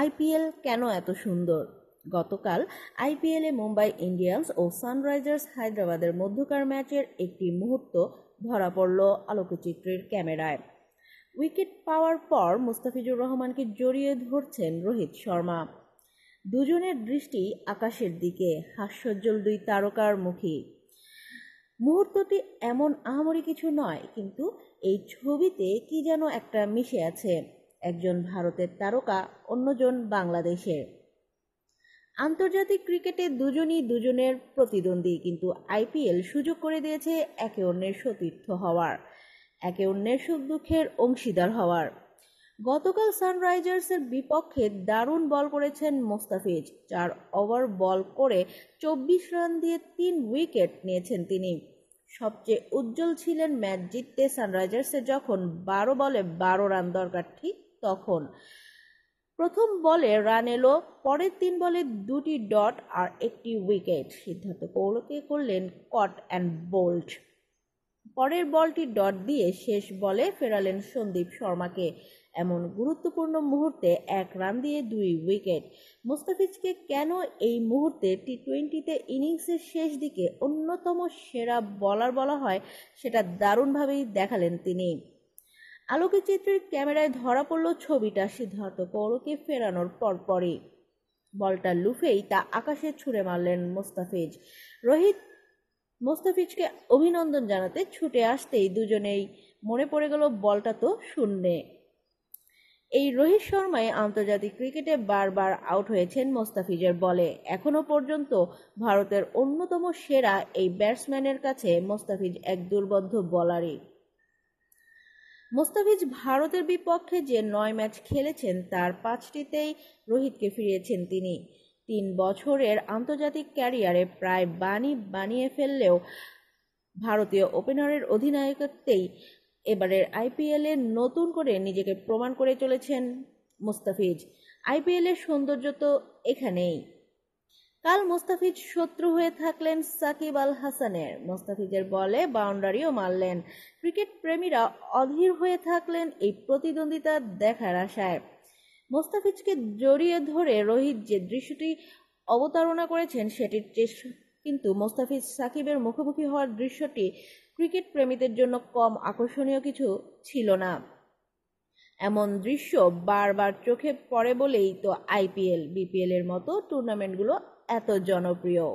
IPL কেন এত সুন্দর? গতকাল আইপিএলে মুম্বাই ইন্ডিয়ান্স ও সানরাইজার্স হায়দ্রাবাদের মধ্যকার ম্যাচের একটি মুহূর্ত ধরা পড়ল আলোকচিত্রের ক্যামেরায়। উইকেট পাওয়ার পর মুস্তাফিজুর রহমানকে জড়িয়ে ধরছেন রোহিত শর্মা। দুজনের দৃষ্টি আকাশের দিকে, হাস্যজ্জ্বল দুই তারকার মুখী। মুহূর্তটি এমন আহামরি কিছু নয়, কিন্তু এই ছবিতে কি যেন একটা মিশে আছে। একজন ভারতের তারকা, অন্যজন বাংলাদেশের। আন্তর্জাতিক ক্রিকেটে দুজনই দুজনের প্রতিদ্বন্দ্বী, কিন্তু আইপিএল সুযোগ করে দিয়েছে একে অন্যের সতীর্থ হওয়ার, একে অন্যের সুখ দুঃখের অংশীদার হওয়ার। গতকাল সানরাইজার্সের বিপক্ষে দারুণ বল করেছেন মোস্তাফিজ, চার ওভার বল করে চব্বিশ রান দিয়ে তিন উইকেট নিয়েছেন তিনি। সবচেয়ে উজ্জ্বল ছিলেন ম্যাচ জিততে সানরাইজার্সের যখন বারো বলে বারো রান দরকার, ঠিক তখন। প্রথম বলে রান এলো, পরের তিন বলে দুটি ডট আর একটি উইকেট সিদ্ধার্থ কৌলকে করলেন কট অ্যান্ড বোল্ট পরের বলটি ডট দিয়ে শেষ বলে ফেরালেন সন্দীপ শর্মাকে। এমন গুরুত্বপূর্ণ মুহূর্তে এক রান দিয়ে দুই উইকেট মুস্তাফিজকে কেন এই মুহূর্তে টি টোয়েন্টিতে ইনিংসের শেষ দিকে অন্যতম সেরা বলার বলা হয়, সেটা দারুণভাবেই দেখালেন তিনি। আলোকচিত্রের ক্যামেরায় ধরা পড়ল ছবিটা সিদ্ধার্থ কৌরকে ফেরানোর পরপরই। বলটা লুফেই তা আকাশে ছুঁড়ে মারলেন মোস্তাফিজ। রোহিত মোস্তাফিজকে অভিনন্দন জানাতে ছুটে আসতেই দুজনেই মনে পড়ে গেল বলটা তো শূন্যে। এই রোহিত শর্মাই আন্তর্জাতিক ক্রিকেটে বারবার আউট হয়েছেন মোস্তাফিজের বলে। এখনও পর্যন্ত ভারতের অন্যতম সেরা এই ব্যাটসম্যানের কাছে মোস্তাফিজ এক দুর্বদ্ধ বলারই। মোস্তাফিজ ভারতের বিপক্ষে যে নয় ম্যাচ খেলেছেন, তার পাঁচটিতেই রোহিতকে ফিরিয়েছেন তিনি। তিন বছরের আন্তর্জাতিক ক্যারিয়ারে প্রায় বাণী বানিয়ে ফেললেও ভারতীয় ওপেনারের অধিনায়কত্বেই এবারের আইপিএলে নতুন করে নিজেকে প্রমাণ করে চলেছেন মুস্তাফিজ। আইপিএলের সৌন্দর্য তো এখানেই। কাল মুস্তাফিজ শত্রু হয়ে থাকলেন সাকিব আল হাসানের। মোস্তাফিজের বলে বাউন্ডারিও মারলেন। ক্রিকেট প্রেমীরা অধীর হয়ে থাকলেন এই প্রতিদ্বন্দ্বিতা দেখার আশায়। মোস্তাফিজকে জড়িয়ে ধরে রোহিত যে দৃশ্যটি অবতারণা করেছেন, সেটির কিন্তু মোস্তাফিজ সাকিবের মুখোমুখি হওয়ার দৃশ্যটি ক্রিকেট প্রেমীদের জন্য কম আকর্ষণীয় কিছু ছিল না। এমন দৃশ্য বারবার চোখে পড়ে বলেই তো আইপিএল বিপিএল এর মতো টুর্নামেন্টগুলো এত জনপ্রিয়